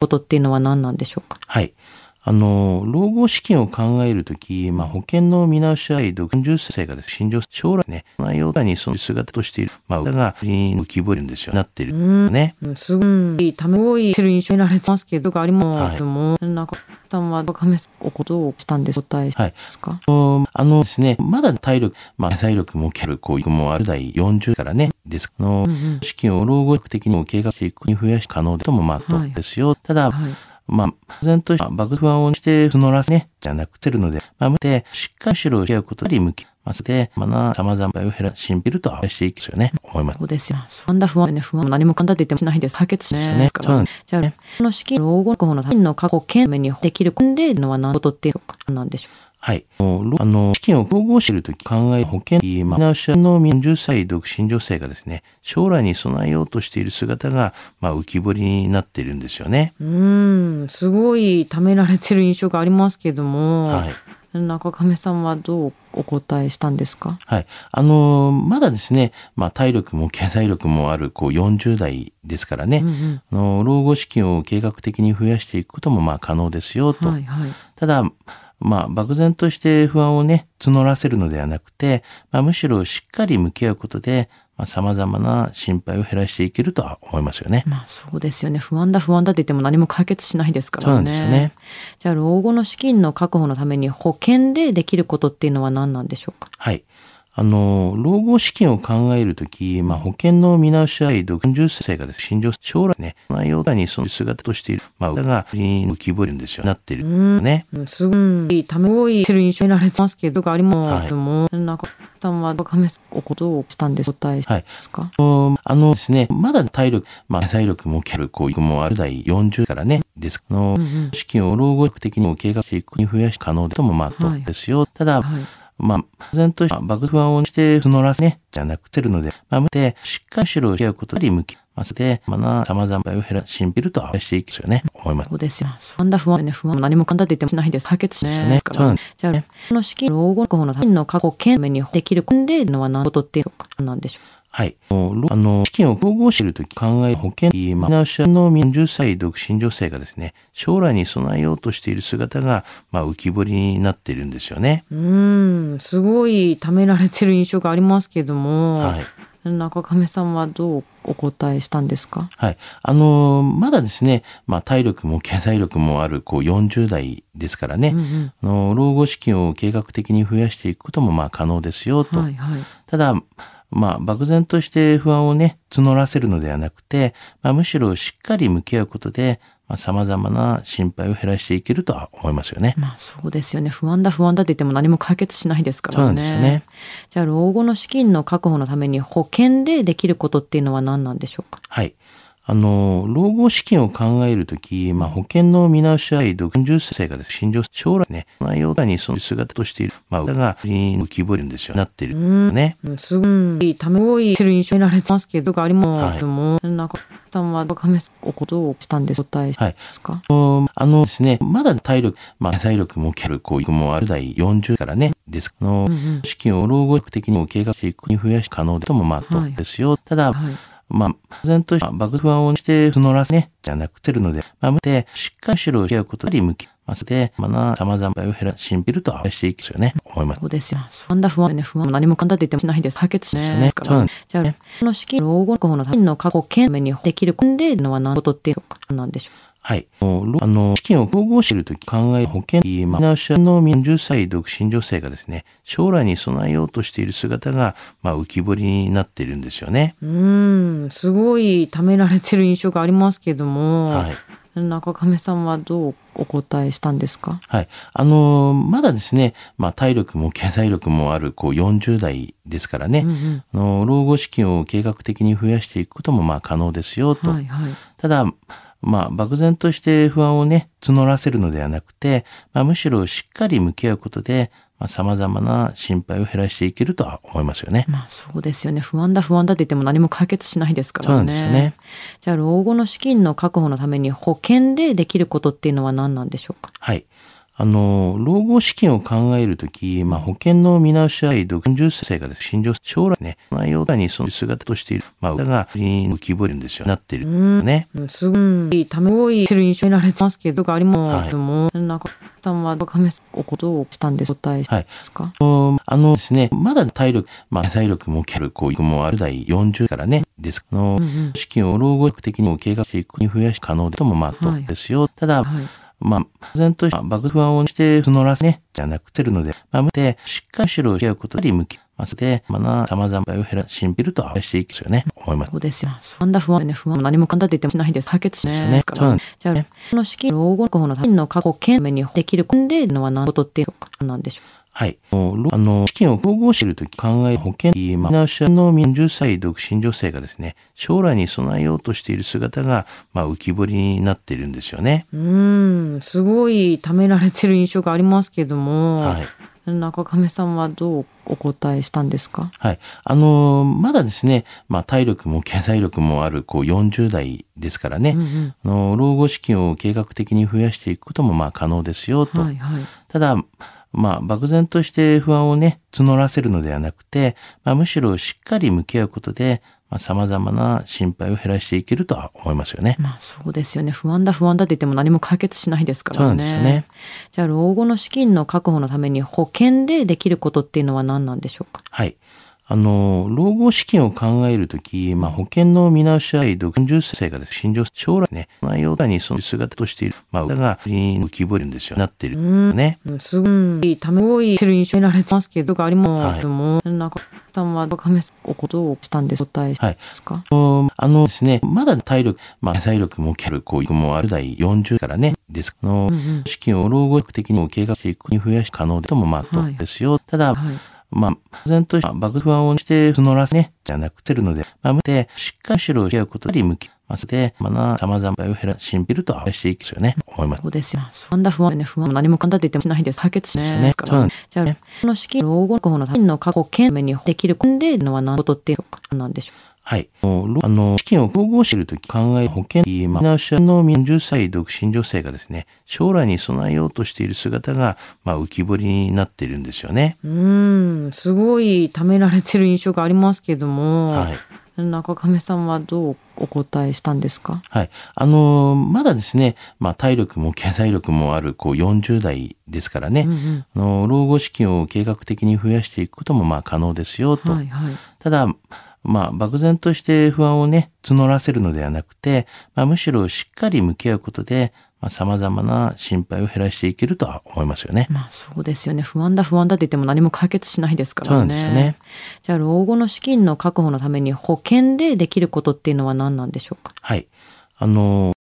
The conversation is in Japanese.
ことっていうのは何なんでしょうか？はい。あの、老後資金を考えるとき、まあ、保険の見直し合い、独40歳がですね、心情、将来ね、内容にその姿としている、まあ、歌が浮き彫りるんですよ。なってる。ね。うんすごい、ため多いてる印象になられてますけど、ありますけども、なんか、さんは、亀さん、おことをしたんです、答えですか、あのですね、まだ体力、まあ、体力もキャル、こういうもある代40からね、です。あの、資金を老後的にも計画していくに増やし可能でとも、まあ、とですよ。ただ、はい。まあ、当然と爆不安をして募らせね、じゃなくてるので、まあ、むて、しっかりしろを合うことに向きますで、まあな、様々なを減らし、んびるとしていきますよね、思います。そうですよ。不安だ不安ね、不安も何も簡単って言ってもしないです。解決しないですから。そじゃあ、この資金、老後の資金の過去権目にできるんでのは何ことっていうのかなんでしょうはい。あの、資金を統合しているとき考え保険、まあ、直しの40歳独身女性がですね、将来に備えようとしている姿が、まあ、浮き彫りになっているんですよね。うーん、すごいためられてる印象がありますけども、はい。中亀さんはどうお答えしたんですか？はい。あの、まだですね、まあ、体力も経済力もある、こう、40代ですからね、あの老後資金を計画的に増やしていくことも、まあ、可能ですよ、と。はいはい。ただ、まあ、漠然として不安をね、募らせるのではなくて、まあ、むしろしっかり向き合うことで、まあ、様々な心配を減らしていけるとは思いますよね。まあそうですよね。不安だ不安だって言っても何も解決しないですからね。そうなんですよね。じゃあ老後の資金の確保のために保険でできることっていうのは何なんでしょうか？はい。あの、老後資金を考えるとき、まあ、保険の見直し合い、独40歳がですね、心情、将来ね、内容にその姿としている、まあ、歌が浮き彫りるんですよ。なってる。ね。うんすごいため多いてる印象になられてますけど、あります？けども、なんか、さんは亀さんおことをしたんです、答えですか、あのですね、まだ体力、まあ、体力もキャル、こういうもある代40からね、です。あの、資金を老後的にも計画していくに増やし可能でとも、まあ、とですよ。ただ、はい。まあ、当然として爆不安をして募らせね、じゃなくてるので、まあ、むて、しっかりしろを合うことに向きますで、まあな、様々なを減らしんびるとしていきますよね、思います。そうですよ。不安だ不安ね、不安も何も簡単って言ってもしないです。解決しないですから。そうでじゃあ、この資金、老後の資金の過去権目にできるんでのは何ことっていうのかなんでしょうはい。あの、資金を統合しているとき考え保険、まあ、直しの40歳独身女性がですね、将来に備えようとしている姿が、まあ、浮き彫りになっているんですよね。うーん、すごいためられてる印象がありますけども、はい。中亀さんはどうお答えしたんですか？はい。あの、まだですね、まあ、体力も経済力もある、こう、40代ですからね、あの老後資金を計画的に増やしていくことも、まあ、可能ですよ、と。はいはい。ただ、まあ、漠然として不安をね、募らせるのではなくて、まあ、むしろしっかり向き合うことで、まあ、様々な心配を減らしていけるとは思いますよね。まあそうですよね。不安だ不安だって言っても何も解決しないですからね。そうなんですよね。じゃあ老後の資金の確保のために保険でできることっていうのは何なんでしょうか？はい。あの、老後資金を考えるとき、まあ、保険の見直し合い、独40歳がですね、心情、将来ね、内容にその姿としている、まあ、歌が浮き彫りるんですよ。なってる。ね。うんすごいため多いてる印象になられてますけど、ありますけども、なんか、さんは亀さんおことをしたんです、答えですか、あのですね、まだ体力、まあ、体力もキャル、こういうもある代40からね、です。あの、資金を老後的にも計画していくに増やし可能でとも、まあ、とですよ。ただ、はい。まあ、当然として爆不安をして募らせね、じゃなくてるので、まあ、むて、しっかりしろを合うことに向きますで、まあな、様々なを減らしんびると合わしていきますよね、思います。そうですよ。不安だ不安ね、不安も何も簡単って言ってもしないです。解決しないですから。そうなんでじゃあ、この資金、老後の資金の過去権目にできるんでのは何ことっていうのかなんでしょう？はい。あの、資金を統合しているとき考え保険、まあ、直しの40歳独身女性がですね、将来に備えようとしている姿が、まあ、浮き彫りになっているんですよね。うーん、すごいためられてる印象がありますけども、はい。中亀さんはどうお答えしたんですか？はい。あの、まだですね、まあ、体力も経済力もある、こう、40代ですからね、あの老後資金を計画的に増やしていくことも、まあ、可能ですよ、と。はいはい。ただ、まあ、漠然として不安をね、募らせるのではなくて、まあ、むしろしっかり向き合うことで、まあ、様々な心配を減らしていけるとは思いますよね。まあそうですよね。不安だ不安だって言っても何も解決しないですからね。そうなんですよね。じゃあ老後の資金の確保のために保険でできることっていうのは何なんでしょうか？はい。あの、老後資金を考えるとき、まあ、保険の見直しは、60歳がです、心情、将来ね、内容にその姿としている、まあ、歌が、浮き彫るんですよ。なってる。ね。すごい、ため多いてる印象になれますけど、ありも、はい、も、なんか、さんは、かめおことをしたんです、答えですか、はい、あのですね、まだ体力、まあ、体力もける、こういうもある代40からね、です。あの、うんうん、資金を老後的にも計画していくに増やし可能でとも、まあ、とですよ。はい、ただ、はいまあ、然と爆不安をして募らせね、じゃなくてるので、まあ、むて、しっかりしろし合うことに向きますで、まあな、様々な減ら、シンピルと合わせていくですよね、思います。そうですよ。不安だ不安ね、不安何も簡単って言ってもしないです。解決しないですから。ね、じゃあ、ね、この資金、老後の金の過去権めにできるんでのは何ことっていうのかなんでしょうはい。あの、資金を統合しているとき考え保険、まあ、直しの40歳独身女性がですね、将来に備えようとしている姿が、まあ、浮き彫りになっているんですよね。うん、すごいためられてる印象がありますけども、はい。中亀さんはどうお答えしたんですか？はい。あの、まだですね、まあ、体力も経済力もある、こう、40代ですからね、うんうん、あの老後資金を計画的に増やしていくことも、まあ、可能ですよ、と。はいはい、ただ、まあ、漠然として不安をね、募らせるのではなくて、まあ、むしろしっかり向き合うことで、まあ、様々な心配を減らしていけるとは思いますよね。まあそうですよね。不安だ不安だって言っても何も解決しないですからね。そうなんですよね。じゃあ老後の資金の確保のために保険でできることっていうのは何なんでしょうか？はい。あの、老後資金を考えるとき、まあ、保険の見直しは、60歳がです、心情、将来ね、内容にその姿としている、まあ、歌が、浮き彫るんですよ。なってる。ね。すごい、ため多いてる印象になれますけど、ありも、はい、も、なんか、さんは、かめおことをしたんです、答えですか、はい、あのですね、まだ体力、まあ、体力もける、こういうもある代40からね、です。あの、うんうん、資金を老後的にも計画していくに増やし可能でとも、まあ、とですよ。はい、ただ、はいまあ、然と爆不安をして募らせね、じゃなくてるので、まあ、むて、しっかりしろし合うことに向きますで、まあな、様々な減ら、シンピルと合わせていくですよね、思います。そうですよ。不安だ不安ね、不安何も簡単って言ってもしないです。解決しないですから。ね、じゃあ、この資金、老後の金の過去権めにできるんでのは何ことっていうのか、なんでしょうはい。あの、資金を統合しているとき考え保険、まあ、直しの40歳独身女性がですね、将来に備えようとしている姿が、まあ、浮き彫りになっているんですよね。うん、すごいためられてる印象がありますけども、はい。中亀さんはどうお答えしたんですか？はい。あの、まだですね、まあ、体力も経済力もある、こう、40代ですからね、うんうん、あの老後資金を計画的に増やしていくことも、まあ、可能ですよ、と。はいはい、ただ、まあ、漠然として不安をね、募らせるのではなくて、まあ、むしろしっかり向き合うことで、まあ、様々な心配を減らしていけるとは思いますよね。まあそうですよね。不安だ不安だって言っても何も解決しないですからね。そうなんですよね。じゃあ老後の資金の確保のために保険でできることっていうのは何なんでしょうか？はい。あの、